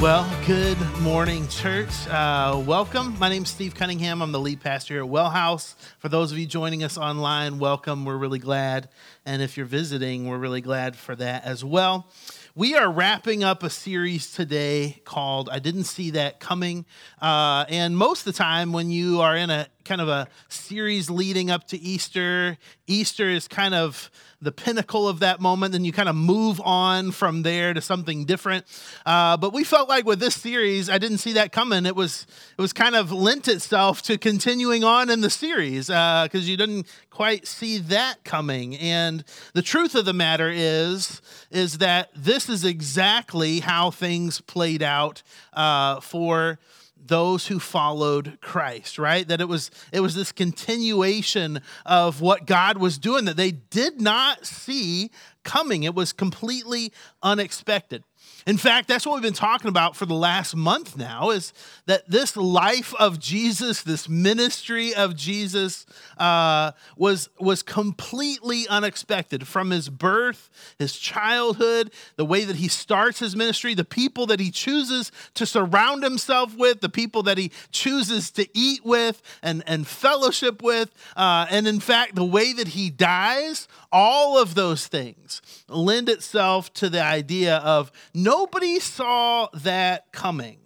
Well, good morning, church. Uh, welcome. My name's Steve Cunningham. I'm the lead pastor here at Well House. For those of you joining us online, welcome. We're really glad. And if you're visiting, we're really glad for that as well. We are wrapping up a series today called I Didn't See That Coming. Uh, and most of the time, when you are in a kind of a series leading up to Easter, Easter is kind of the pinnacle of that moment. Then you kind of move on from there to something different. Uh, but we felt like with this series, I didn't see that coming. It was it was kind of lent itself to continuing on in the series because uh, you didn't quite see that coming. And the truth of the matter is is that this is exactly how things played out uh, for those who followed Christ, right? That it was it was this continuation of what God was doing that they did not see coming. It was completely unexpected. In fact, that's what we've been talking about for the last month now is that this life of Jesus, this ministry of Jesus, uh, was, was completely unexpected. From his birth, his childhood, the way that he starts his ministry, the people that he chooses to surround himself with, the people that he chooses to eat with and, and fellowship with, uh, and in fact, the way that he dies, all of those things lend itself to the idea of nobody saw that coming.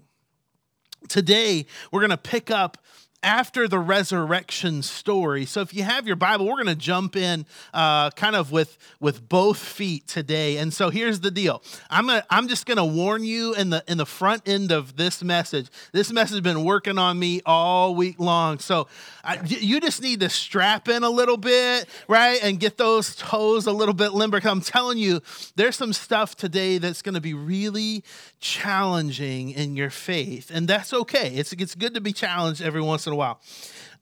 Today, we're going to pick up after the resurrection story. So if you have your Bible, we're going to jump in uh, kind of with with both feet today. And so here's the deal. I'm gonna, I'm just going to warn you in the in the front end of this message. This message has been working on me all week long. So I, you just need to strap in a little bit, right, and get those toes a little bit limber. I'm telling you, there's some stuff today that's going to be really challenging in your faith, and that's okay. It's it's good to be challenged every once in a while.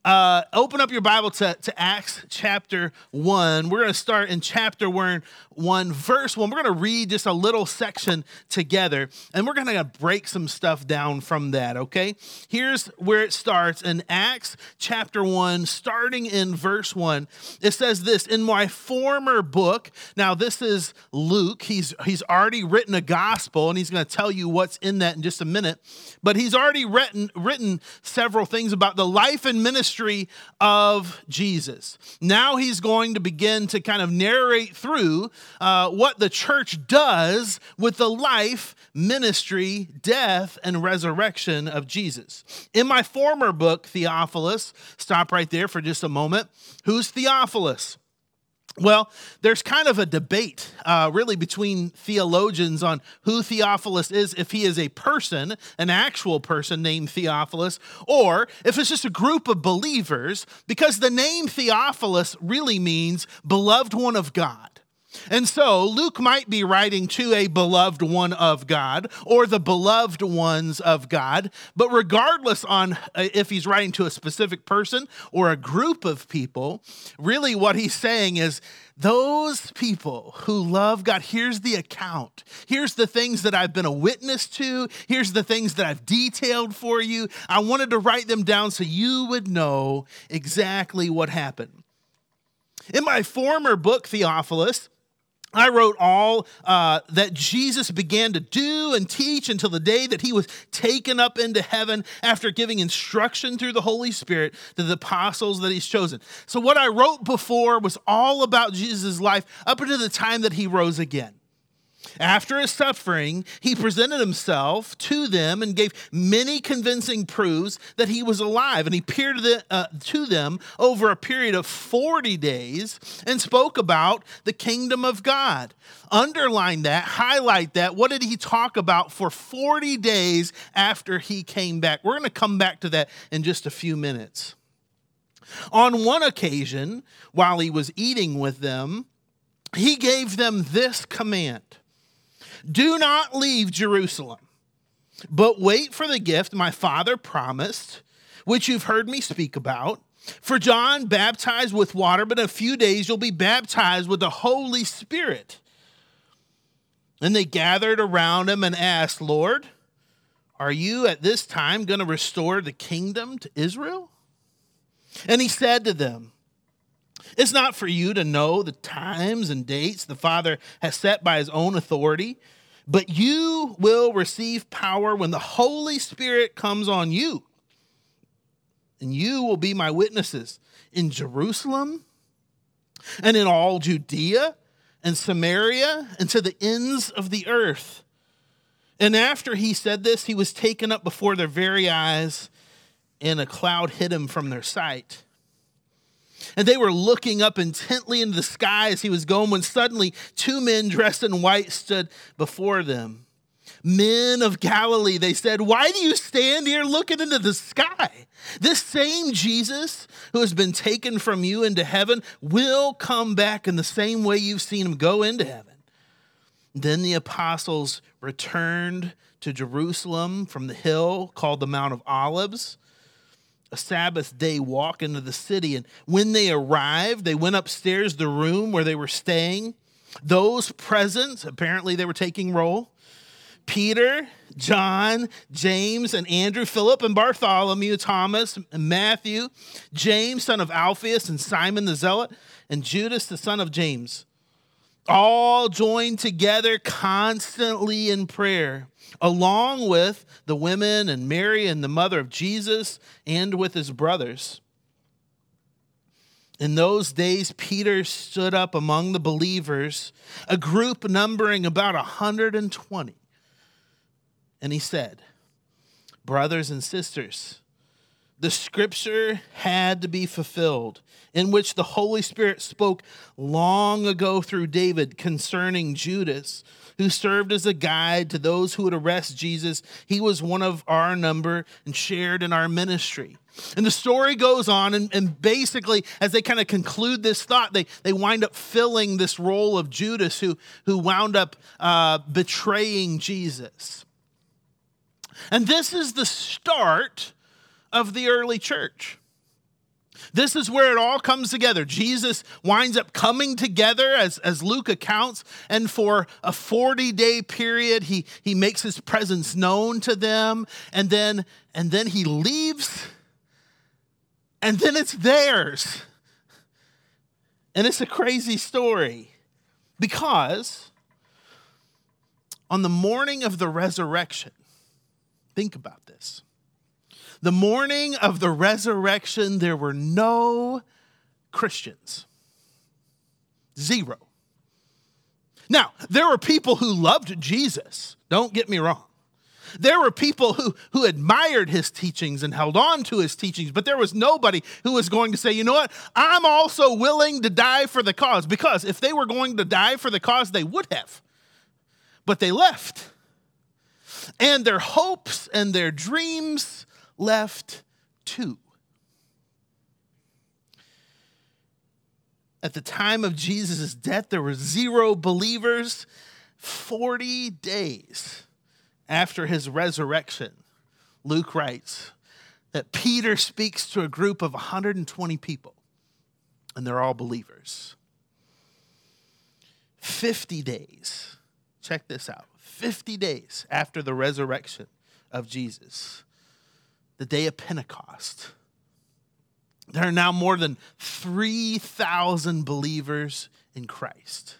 Uh, open up your Bible to, to Acts chapter 1. We're going to start in chapter 1, 1, verse 1. We're going to read just a little section together, and we're going to break some stuff down from that, okay? Here's where it starts in Acts chapter 1, starting in verse 1. It says this In my former book, now this is Luke. He's, he's already written a gospel, and he's going to tell you what's in that in just a minute. But he's already written, written several things about the life and ministry ministry of Jesus. Now he's going to begin to kind of narrate through uh, what the church does with the life, ministry, death, and resurrection of Jesus. In my former book, Theophilus, stop right there for just a moment. Who's Theophilus? Well, there's kind of a debate, uh, really, between theologians on who Theophilus is, if he is a person, an actual person named Theophilus, or if it's just a group of believers, because the name Theophilus really means beloved one of God. And so Luke might be writing to a beloved one of God or the beloved ones of God, but regardless on uh, if he's writing to a specific person or a group of people, really what he's saying is those people who love God, here's the account. Here's the things that I've been a witness to. Here's the things that I've detailed for you. I wanted to write them down so you would know exactly what happened. In my former book, Theophilus, I wrote all uh, that Jesus began to do and teach until the day that he was taken up into heaven after giving instruction through the Holy Spirit to the apostles that he's chosen. So, what I wrote before was all about Jesus' life up until the time that he rose again. After his suffering, he presented himself to them and gave many convincing proofs that he was alive. And he appeared uh, to them over a period of 40 days and spoke about the kingdom of God. Underline that, highlight that. What did he talk about for 40 days after he came back? We're going to come back to that in just a few minutes. On one occasion, while he was eating with them, he gave them this command do not leave Jerusalem, but wait for the gift my father promised, which you've heard me speak about. For John baptized with water, but in a few days you'll be baptized with the Holy Spirit. And they gathered around him and asked, Lord, are you at this time going to restore the kingdom to Israel? And he said to them, It's not for you to know the times and dates the Father has set by his own authority But you will receive power when the Holy Spirit comes on you. And you will be my witnesses in Jerusalem and in all Judea and Samaria and to the ends of the earth. And after he said this, he was taken up before their very eyes, and a cloud hid him from their sight. And they were looking up intently into the sky as he was going when suddenly two men dressed in white stood before them. Men of Galilee, they said, Why do you stand here looking into the sky? This same Jesus who has been taken from you into heaven will come back in the same way you've seen him go into heaven. Then the apostles returned to Jerusalem from the hill called the Mount of Olives a Sabbath day walk into the city. And when they arrived, they went upstairs the room where they were staying. Those present, apparently they were taking roll. Peter, John, James, and Andrew, Philip, and Bartholomew, Thomas, and Matthew, James, son of Alphaeus, and Simon the Zealot, and Judas, the son of James, all joined together constantly in prayer along with the women and Mary and the mother of Jesus and with his brothers. In those days, Peter stood up among the believers, a group numbering about 120. And he said, Brothers and sisters, the scripture had to be fulfilled, in which the Holy Spirit spoke long ago through David concerning Judas who served as a guide to those who would arrest Jesus. He was one of our number and shared in our ministry. And the story goes on, and, and basically, as they kind of conclude this thought, they, they wind up filling this role of Judas, who, who wound up uh, betraying Jesus. And this is the start of the early church. This is where it all comes together. Jesus winds up coming together as, as Luke accounts, and for a 40 day period, he, he makes his presence known to them, and then, and then he leaves, and then it's theirs. And it's a crazy story because on the morning of the resurrection, think about this the morning of the resurrection, there were no Christians. Zero. Now, there were people who loved Jesus, don't get me wrong. There were people who, who admired his teachings and held on to his teachings, but there was nobody who was going to say, you know what, I'm also willing to die for the cause. Because if they were going to die for the cause, they would have. But they left. And their hopes and their dreams left too. At the time of Jesus' death, there were zero believers. 40 days after his resurrection, Luke writes that Peter speaks to a group of 120 people, and they're all believers. 50 days, check this out 50 days after the resurrection of Jesus, the day of Pentecost. There are now more than 3,000 believers in Christ.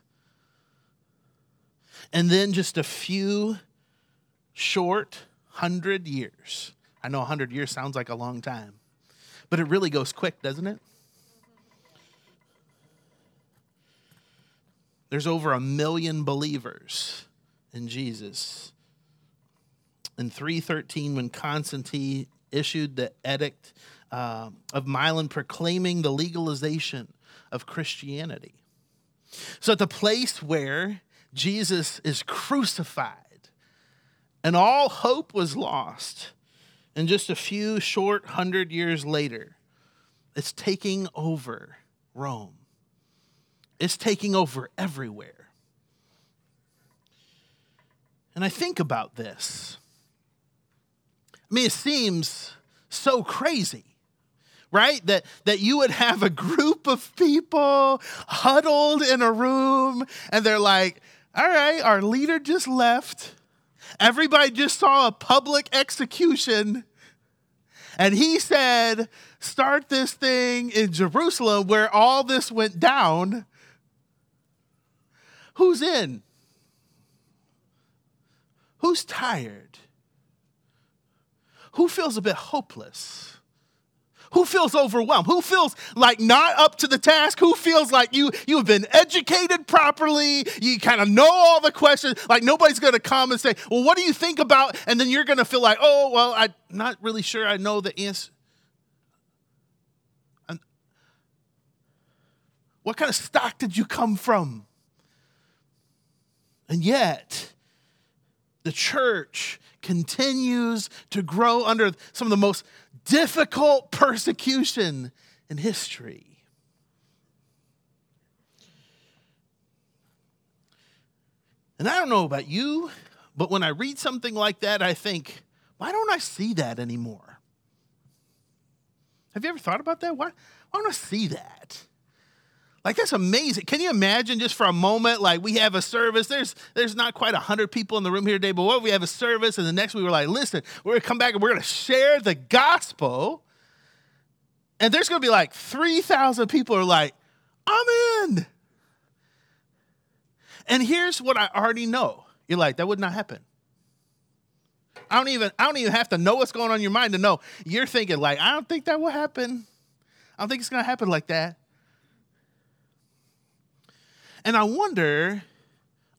And then just a few short hundred years. I know 100 years sounds like a long time, but it really goes quick, doesn't it? There's over a million believers in Jesus. In 313, when Constantine issued the edict uh, of Milan proclaiming the legalization of Christianity. So, at the place where Jesus is crucified and all hope was lost, and just a few short hundred years later, it's taking over Rome. It's taking over everywhere. And I think about this. I mean, it seems so crazy right? That that you would have a group of people huddled in a room and they're like all right our leader just left. Everybody just saw a public execution. And he said start this thing in Jerusalem where all this went down. Who's in? Who's tired? Who feels a bit hopeless? Who feels overwhelmed? Who feels like not up to the task? Who feels like you you have been educated properly? You kind of know all the questions. Like nobody's going to come and say, "Well, what do you think about?" And then you're going to feel like, "Oh, well, I'm not really sure I know the answer." And what kind of stock did you come from? And yet, the church continues to grow under some of the most difficult persecution in history. And I don't know about you, but when I read something like that, I think, why don't I see that anymore? Have you ever thought about that? Why, why don't I see that? Like that's amazing. Can you imagine just for a moment? Like we have a service. There's there's not quite hundred people in the room here today, but what we have a service, and the next week we were like, listen, we're gonna come back and we're gonna share the gospel. And there's gonna be like three thousand people are like, I'm in. And here's what I already know. You're like, that would not happen. I don't even I don't even have to know what's going on in your mind to know. You're thinking like, I don't think that will happen. I don't think it's gonna happen like that. And I wonder,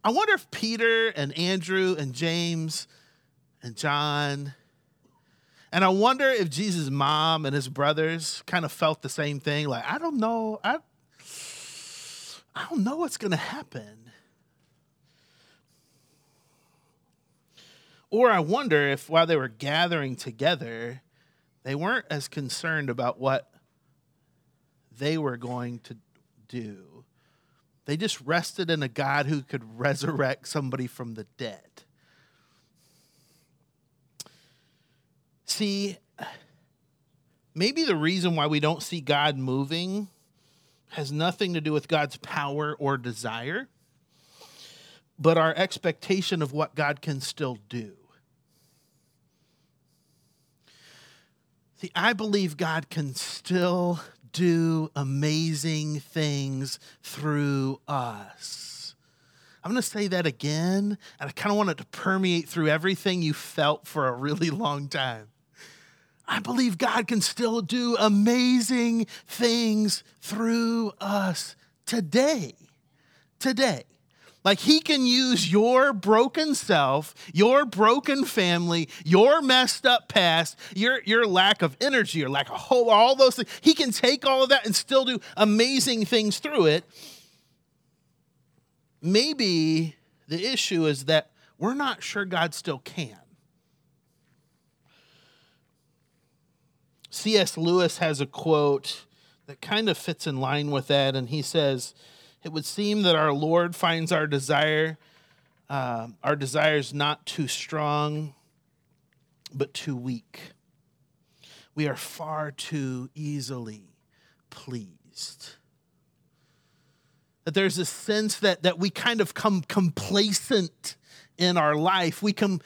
I wonder if Peter and Andrew and James and John, and I wonder if Jesus' mom and his brothers kind of felt the same thing. Like, I don't know, I, I don't know what's going to happen. Or I wonder if while they were gathering together, they weren't as concerned about what they were going to do they just rested in a God who could resurrect somebody from the dead. See, maybe the reason why we don't see God moving has nothing to do with God's power or desire, but our expectation of what God can still do. See, I believe God can still do amazing things through us. I'm going to say that again, and I kind of want it to permeate through everything you felt for a really long time. I believe God can still do amazing things through us today. Today. Like he can use your broken self, your broken family, your messed up past, your, your lack of energy your lack of hope, all those things. He can take all of that and still do amazing things through it. Maybe the issue is that we're not sure God still can. C.S. Lewis has a quote that kind of fits in line with that, and he says, it would seem that our Lord finds our desire, uh, our desires not too strong, but too weak. We are far too easily pleased. That there's a sense that, that we kind of come complacent in our life. We come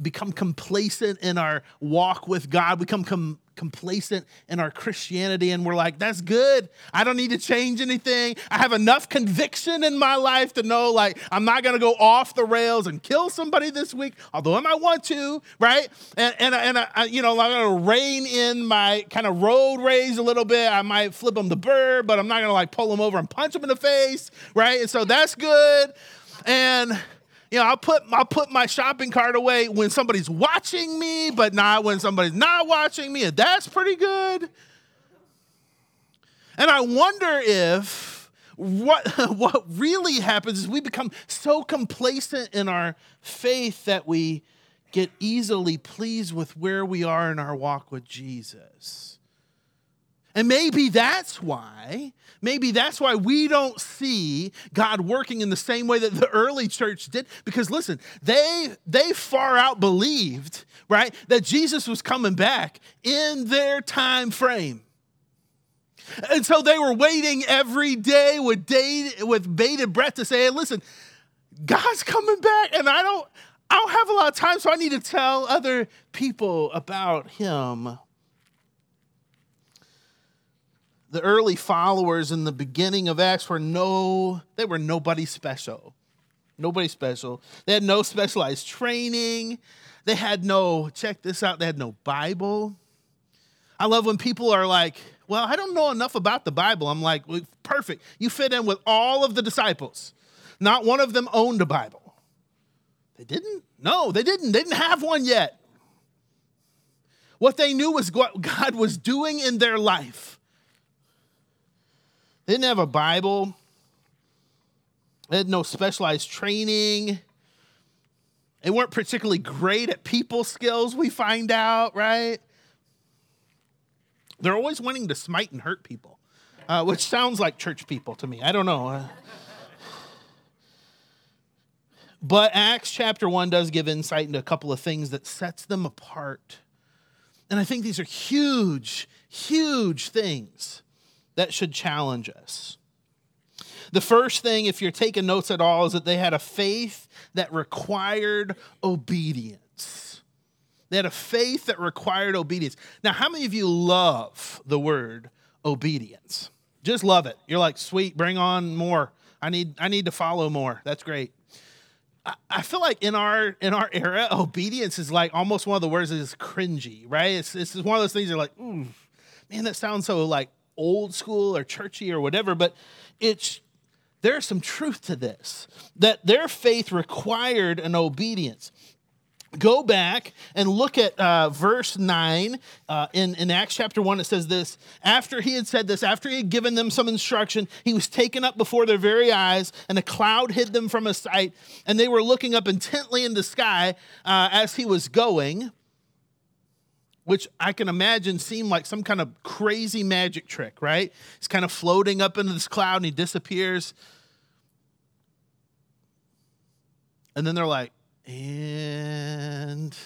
become complacent in our walk with God. We come com- complacent in our Christianity and we're like, that's good. I don't need to change anything. I have enough conviction in my life to know, like, I'm not going to go off the rails and kill somebody this week, although I might want to, right? And, and, and I, you know, I'm going to rein in my kind of road rage a little bit. I might flip them the bird, but I'm not going to like pull them over and punch them in the face, right? And so that's good. And you know, I'll put I'll put my shopping cart away when somebody's watching me, but not when somebody's not watching me, and that's pretty good. And I wonder if what what really happens is we become so complacent in our faith that we get easily pleased with where we are in our walk with Jesus. And maybe that's why, maybe that's why we don't see God working in the same way that the early church did. Because listen, they they far out believed, right, that Jesus was coming back in their time frame. And so they were waiting every day with day, with bated breath to say, hey, listen, God's coming back, and I don't I don't have a lot of time, so I need to tell other people about him the early followers in the beginning of Acts were no, they were nobody special. Nobody special. They had no specialized training. They had no, check this out, they had no Bible. I love when people are like, well, I don't know enough about the Bible. I'm like, well, perfect. You fit in with all of the disciples. Not one of them owned a Bible. They didn't? No, they didn't. They didn't have one yet. What they knew was what God was doing in their life. They didn't have a Bible. They had no specialized training. They weren't particularly great at people skills, we find out, right? They're always wanting to smite and hurt people, uh, which sounds like church people to me. I don't know. Uh, but Acts chapter 1 does give insight into a couple of things that sets them apart. And I think these are huge, huge things that should challenge us. The first thing, if you're taking notes at all, is that they had a faith that required obedience. They had a faith that required obedience. Now, how many of you love the word obedience? Just love it. You're like, sweet, bring on more. I need, I need to follow more. That's great. I feel like in our in our era, obedience is like almost one of the words that is cringy, right? It's it's one of those things you're like, man, that sounds so like old school or churchy or whatever. But it's there's some truth to this that their faith required an obedience go back and look at uh, verse 9 uh, in, in acts chapter 1 it says this after he had said this after he had given them some instruction he was taken up before their very eyes and a cloud hid them from his sight and they were looking up intently in the sky uh, as he was going which i can imagine seemed like some kind of crazy magic trick right he's kind of floating up into this cloud and he disappears And then they're like, and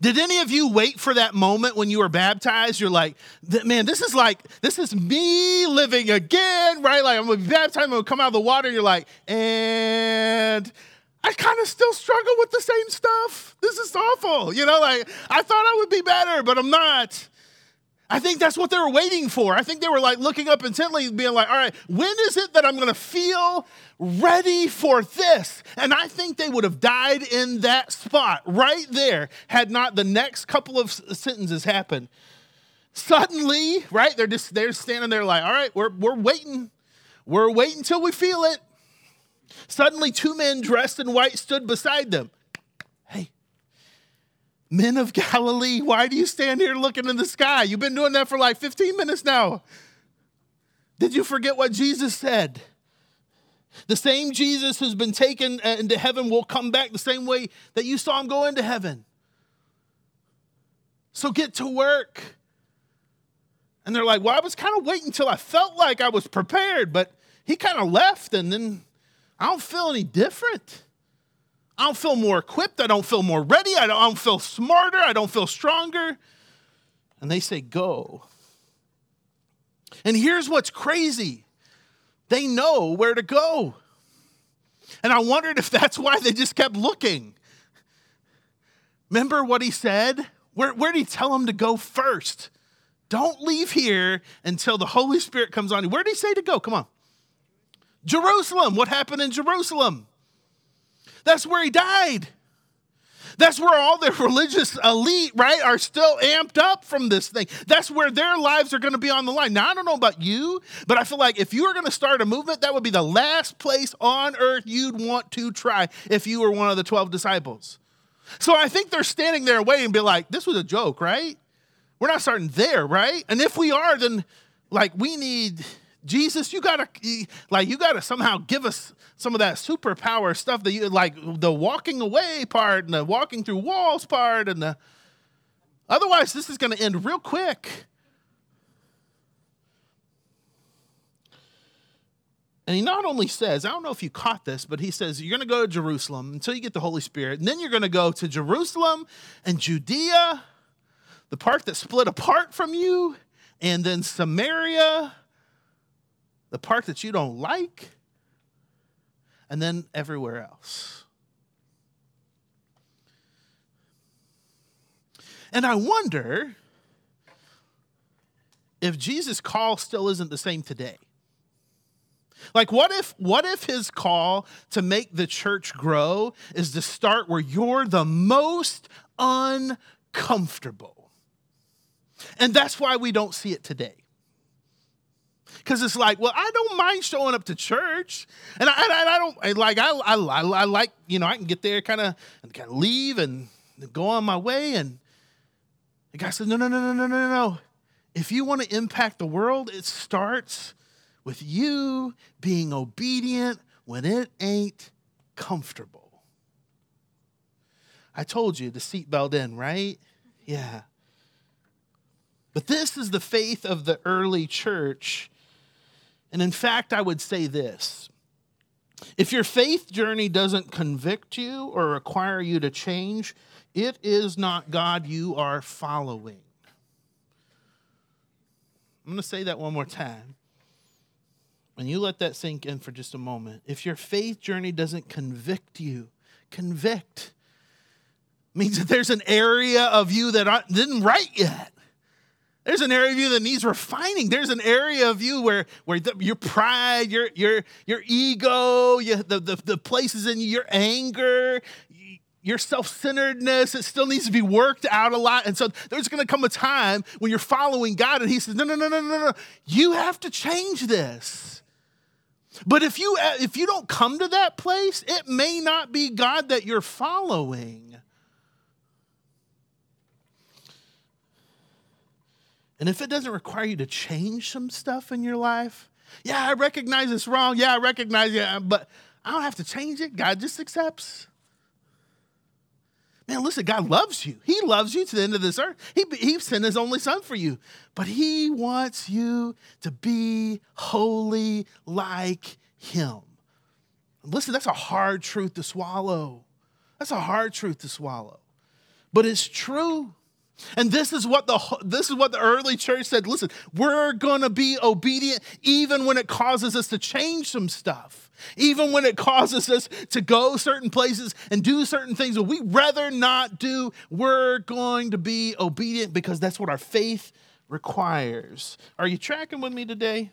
did any of you wait for that moment when you were baptized? You're like, man, this is like, this is me living again, right? Like, I'm gonna be baptized, I'm gonna come out of the water. You're like, and I kind of still struggle with the same stuff. This is awful. You know, like, I thought I would be better, but I'm not. I think that's what they were waiting for. I think they were like looking up intently, being like, all right, when is it that I'm going to feel ready for this? And I think they would have died in that spot right there had not the next couple of sentences happened. Suddenly, right? They're just they're standing there like, all right, we're we're waiting. We're waiting till we feel it. Suddenly, two men dressed in white stood beside them. Hey, men of Galilee, why do you stand here looking in the sky? You've been doing that for like 15 minutes now. Did you forget what Jesus said? The same Jesus who's been taken uh, into heaven will come back the same way that you saw him go into heaven. So get to work. And they're like, Well, I was kind of waiting until I felt like I was prepared, but he kind of left, and then I don't feel any different. I don't feel more equipped. I don't feel more ready. I don't, I don't feel smarter. I don't feel stronger. And they say, Go. And here's what's crazy they know where to go. And I wondered if that's why they just kept looking. Remember what he said? Where, where did he tell them to go first? Don't leave here until the Holy Spirit comes on you. Where did he say to go? Come on. Jerusalem. What happened in Jerusalem? That's where he died. That's where all the religious elite, right, are still amped up from this thing. That's where their lives are going to be on the line. Now, I don't know about you, but I feel like if you were going to start a movement, that would be the last place on earth you'd want to try if you were one of the 12 disciples. So I think they're standing there waiting and be like, this was a joke, right? We're not starting there, right? And if we are, then like we need Jesus, you gotta like you gotta somehow give us some of that superpower stuff that you like the walking away part and the walking through walls part and the otherwise this is gonna end real quick. And he not only says, I don't know if you caught this, but he says, You're to go to Jerusalem until you get the Holy Spirit. And then you're to go to Jerusalem and Judea, the part that split apart from you, and then Samaria the part that you don't like, and then everywhere else. And I wonder if Jesus' call still isn't the same today. Like what if what if his call to make the church grow is to start where you're the most uncomfortable? And that's why we don't see it today. Because it's like, well, I don't mind showing up to church, and I, I, I don't like I, I, I like you know I can get there kind of and kind of leave and go on my way, and the guy said, no, no, no, no, no, no, no. If you want to impact the world, it starts with you being obedient when it ain't comfortable. I told you the seatbelt in, right? Yeah. But this is the faith of the early church. And in fact, I would say this if your faith journey doesn't convict you or require you to change, it is not God you are following. I'm going to say that one more time. And you let that sink in for just a moment. If your faith journey doesn't convict you, convict means that there's an area of you that didn't right yet. There's an area of you that needs refining. There's an area of you where, where the, your pride, your, your, your ego, you, the, the, the places in you, your anger, your self centeredness, it still needs to be worked out a lot. And so there's going to come a time when you're following God and He says, No, no, no, no, no, no. You have to change this. But if you, if you don't come to that place, it may not be God that you're following. And if it doesn't require you to change some stuff in your life, yeah, I recognize it's wrong. Yeah, I recognize it, uh, but I don't have to change it. God just accepts. Man, listen, God loves you. He loves you to the end of this earth. He, he sent his only son for you, but he wants you to be holy like him. Listen, that's a hard truth to swallow. That's a hard truth to swallow, but it's true. And this is what the this is what the early church said. Listen, we're going to be obedient even when it causes us to change some stuff. Even when it causes us to go certain places and do certain things that we rather not do, we're going to be obedient because that's what our faith requires. Are you tracking with me today?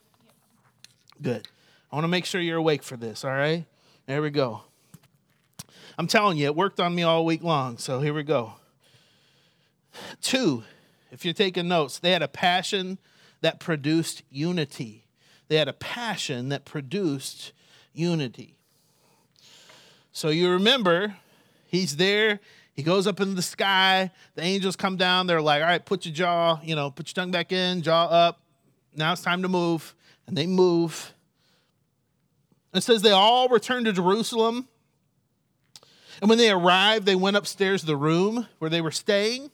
Good. I want to make sure you're awake for this, all right? There we go. I'm telling you, it worked on me all week long, so here we go. Two, if you're taking notes, they had a passion that produced unity. They had a passion that produced unity. So you remember, he's there. He goes up into the sky. The angels come down. They're like, all right, put your jaw, you know, put your tongue back in, jaw up. Now it's time to move. And they move. It says they all returned to Jerusalem. And when they arrived, they went upstairs to the room where they were staying.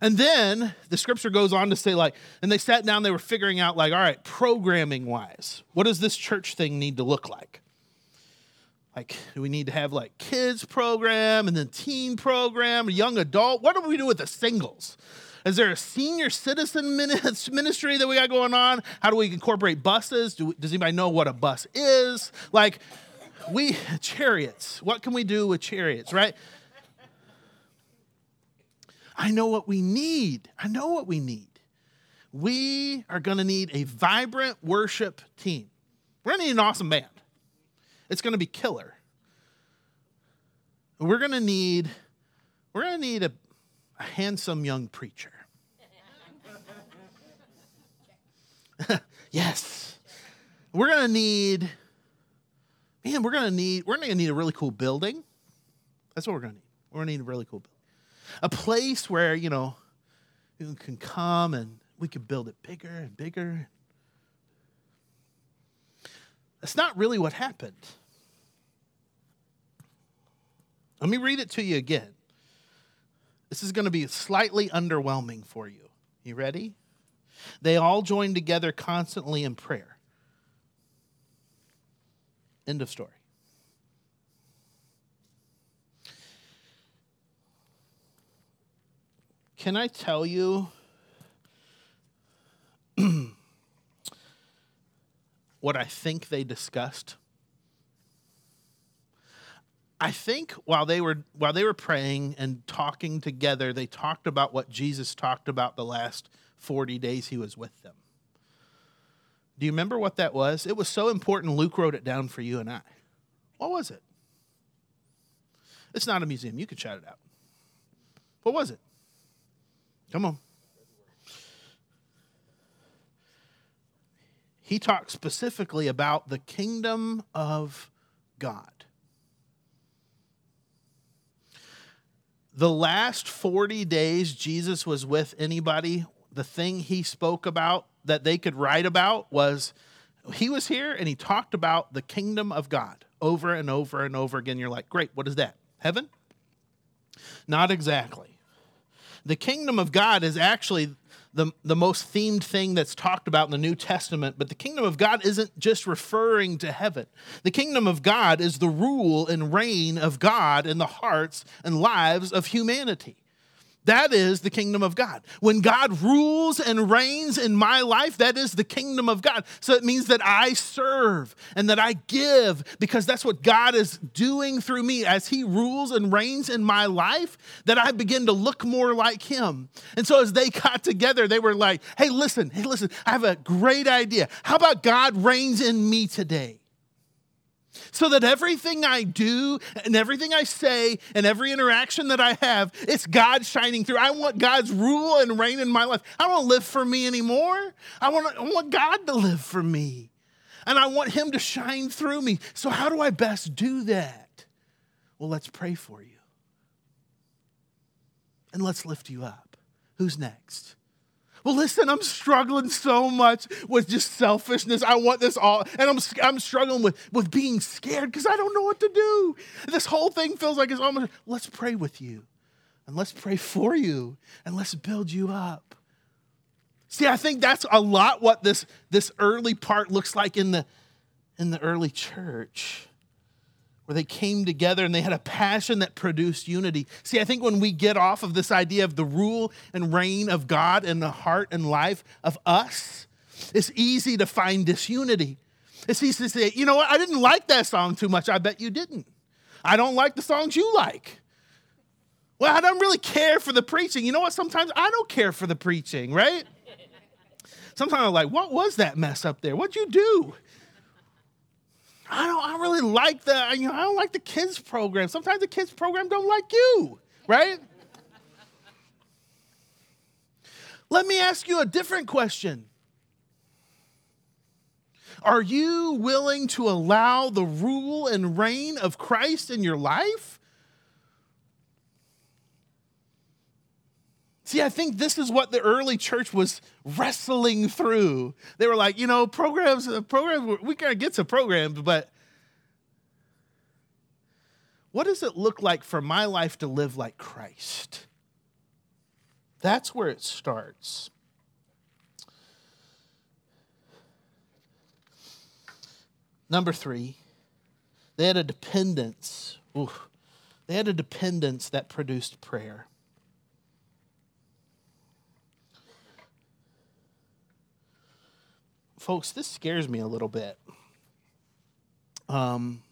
And then the scripture goes on to say, like, and they sat down, they were figuring out, like, all right, programming wise, what does this church thing need to look like? Like, do we need to have like kids program and then teen program, young adult? What do we do with the singles? Is there a senior citizen ministry that we got going on? How do we incorporate buses? Do, does anybody know what a bus is? Like, we, chariots, what can we do with chariots, right? I know what we need. I know what we need. We are going to need a vibrant worship team. We're going to need an awesome band. It's going to be killer. We're going to need we're going to need a, a handsome young preacher. yes. We're going to need man, we're going to need we're going to need a really cool building. That's what we're going to need. We're going to need a really cool building a place where, you know, you can come and we can build it bigger and bigger. That's not really what happened. Let me read it to you again. This is going to be slightly underwhelming for you. You ready? They all joined together constantly in prayer. End of story. Can I tell you what I think they discussed? I think while they were while they were praying and talking together, they talked about what Jesus talked about the last 40 days he was with them. Do you remember what that was? It was so important, Luke wrote it down for you and I. What was it? It's not a museum. You can shout it out. What was it? Come on. He talks specifically about the kingdom of God. The last 40 days Jesus was with anybody, the thing he spoke about that they could write about was he was here and he talked about the kingdom of God over and over and over again. You're like, great, what is that? Heaven? Not exactly. The kingdom of God is actually the, the most themed thing that's talked about in the New Testament, but the kingdom of God isn't just referring to heaven. The kingdom of God is the rule and reign of God in the hearts and lives of humanity. That is the kingdom of God. When God rules and reigns in my life, that is the kingdom of God. So it means that I serve and that I give because that's what God is doing through me as He rules and reigns in my life, that I begin to look more like Him. And so as they got together, they were like, hey, listen, hey, listen, I have a great idea. How about God reigns in me today? So that everything I do and everything I say and every interaction that I have, it's God shining through. I want God's rule and reign in my life. I don't live for me anymore. I want, I want God to live for me. And I want Him to shine through me. So, how do I best do that? Well, let's pray for you. And let's lift you up. Who's next? Well, listen, I'm struggling so much with just selfishness. I want this all, and I'm, I'm struggling with, with being scared because I don't know what to do. This whole thing feels like it's almost, let's pray with you, and let's pray for you, and let's build you up. See, I think that's a lot what this, this early part looks like in the, in the early church where they came together and they had a passion that produced unity. See, I think when we get off of this idea of the rule and reign of God in the heart and life of us, it's easy to find disunity. It's easy to say, you know what, I didn't like that song too much. I bet you didn't. I don't like the songs you like. Well, I don't really care for the preaching. You know what? Sometimes I don't care for the preaching, right? Sometimes I'm like, what was that mess up there? What'd you do? I don't, I really like the, you know, I don't like the kids program. Sometimes the kids program don't like you, right? Let me ask you a different question. Are you willing to allow the rule and reign of Christ in your life? See, I think this is what the early church was wrestling through. They were like, you know, programs, uh, programs, we gotta get to programs, but what does it look like for my life to live like Christ? That's where it starts. Number three, they had a dependence. Ooh, they had a dependence that produced prayer. Folks, this scares me a little bit. Um,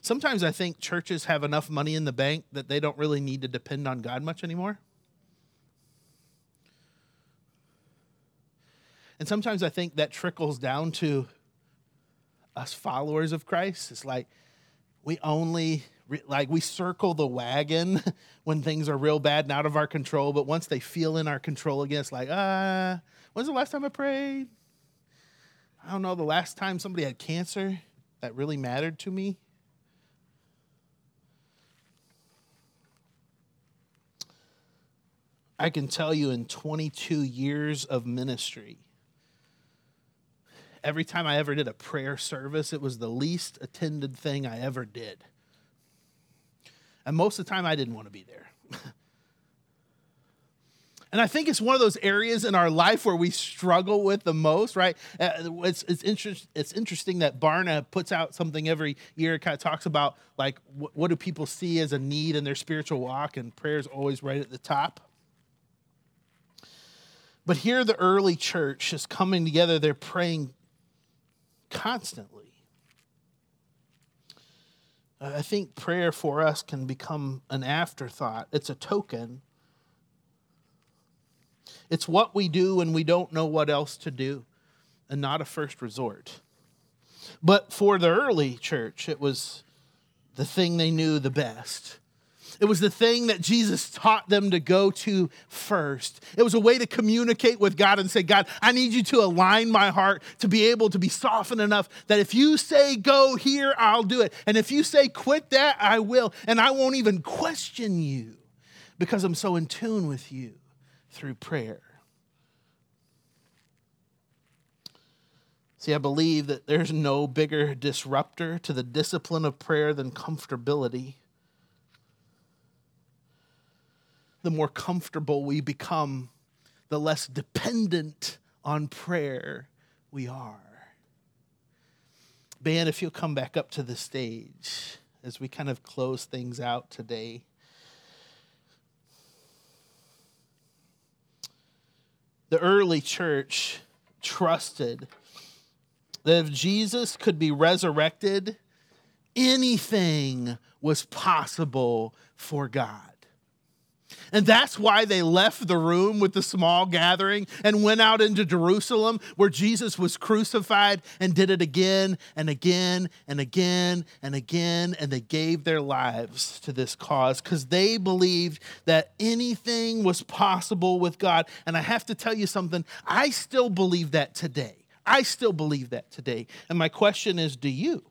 sometimes I think churches have enough money in the bank that they don't really need to depend on God much anymore. And sometimes I think that trickles down to us followers of Christ. It's like we only like we circle the wagon when things are real bad and out of our control, but once they feel in our control again, it's like, ah, when's the last time I prayed? I don't know, the last time somebody had cancer that really mattered to me. I can tell you in 22 years of ministry, every time I ever did a prayer service, it was the least attended thing I ever did. And most of the time, I didn't want to be there. And I think it's one of those areas in our life where we struggle with the most, right? Uh, it's, it's, interest, it's interesting that Barna puts out something every year. Kind of talks about, like, what, what do people see as a need in their spiritual walk, and prayer is always right at the top. But here, the early church is coming together, they're praying constantly. I think prayer for us can become an afterthought, it's a token it's what we do when we don't know what else to do. and not a first resort. But for the early church, it was the thing they knew the best. It was the thing that Jesus taught them to go to first. It was a way to communicate with God and say, God, I need you to align my heart to be able to be softened enough that if you say go here, I'll do it. And if you say quit that, I will. And I won't even question you because I'm so in tune with you through prayer. See, I believe that there's no bigger disruptor to the discipline of prayer than comfortability. The more comfortable we become, the less dependent on prayer we are. Ben, if you'll come back up to the stage as we kind of close things out today. The early church trusted that if Jesus could be resurrected, anything was possible for God. And that's why they left the room with the small gathering and went out into Jerusalem where Jesus was crucified and did it again and again and again and again. And they gave their lives to this cause because they believed that anything was possible with God. And I have to tell you something, I still believe that today. I still believe that today. And my question is do you?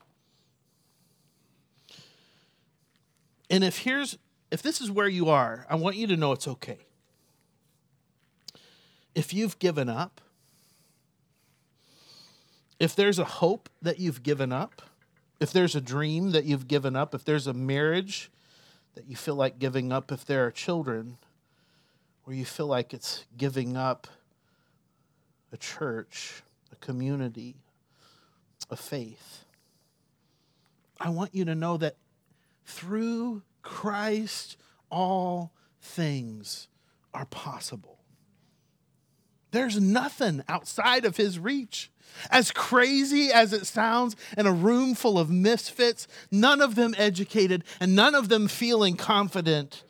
And if here's if this is where you are, I want you to know it's okay. If you've given up, if there's a hope that you've given up, if there's a dream that you've given up, if there's a marriage that you feel like giving up, if there are children where you feel like it's giving up a church, a community a faith. I want you to know that through Christ, all things are possible. There's nothing outside of his reach. As crazy as it sounds, in a room full of misfits, none of them educated and none of them feeling confident,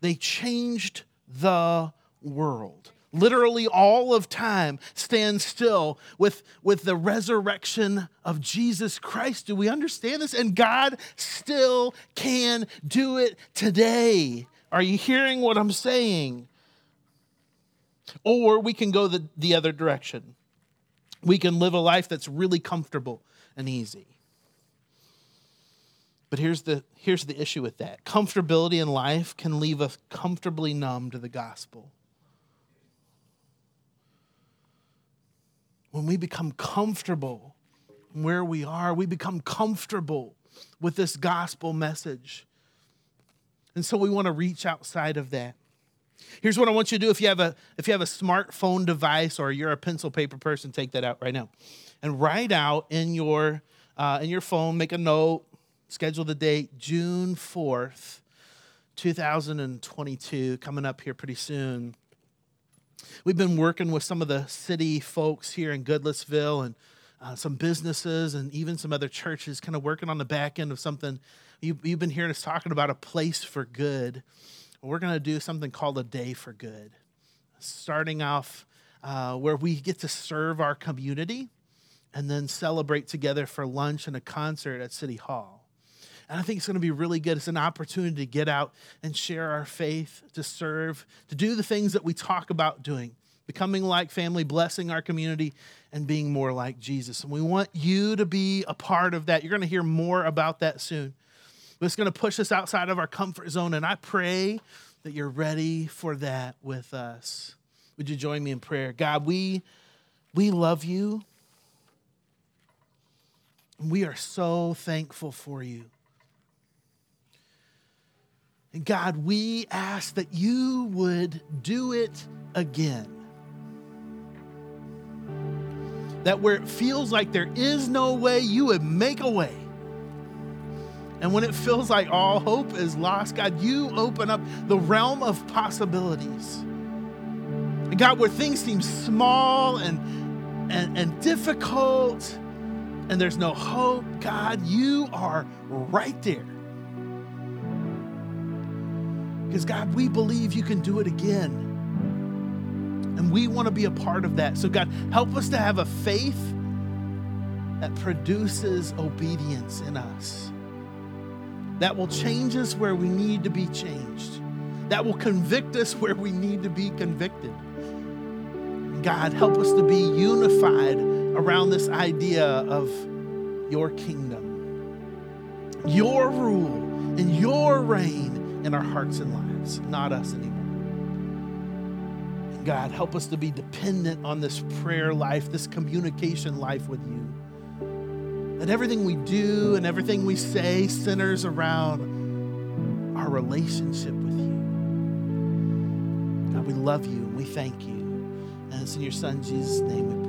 they changed the world literally all of time stands still with, with the resurrection of Jesus Christ. Do we understand this? And God still can do it today. Are you hearing what I'm saying? Or we can go the, the other direction. We can live a life that's really comfortable and easy. But here's the, here's the issue with that comfortability in life can leave us comfortably numb to the gospel. When we become comfortable where we are, we become comfortable with this gospel message. And so we want to reach outside of that. Here's what I want you to do if you have a if you have a smartphone device or you're a pencil paper person, take that out right now. And write out in your uh, in your phone, make a note, schedule the date, June 4th, 2022, coming up here pretty soon. We've been working with some of the city folks here in Goodlettsville and uh, some businesses and even some other churches, kind of working on the back end of something. You, you've been hearing us talking about a place for good. We're going to do something called a day for good, starting off uh, where we get to serve our community and then celebrate together for lunch and a concert at City Hall. And I think it's going to be really good. It's an opportunity to get out and share our faith, to serve, to do the things that we talk about doing, becoming like family, blessing our community, and being more like Jesus. And we want you to be a part of that. You're going to hear more about that soon. But it's going to push us outside of our comfort zone. And I pray that you're ready for that with us. Would you join me in prayer? God, we, we love you. We are so thankful for you. And God, we ask that you would do it again. That where it feels like there is no way, you would make a way. And when it feels like all hope is lost, God, you open up the realm of possibilities. And God, where things seem small and, and, and difficult and there's no hope, God, you are right there because, God, we believe you can do it again. And we want to be a part of that. So, God, help us to have a faith that produces obedience in us, that will change us where we need to be changed, that will convict us where we need to be convicted. God, help us to be unified around this idea of your kingdom, your rule, and your reign in our hearts and lives, not us anymore. God, help us to be dependent on this prayer life, this communication life with you. That everything we do and everything we say centers around our relationship with you. God, we love you and we thank you. And it's in your son Jesus' name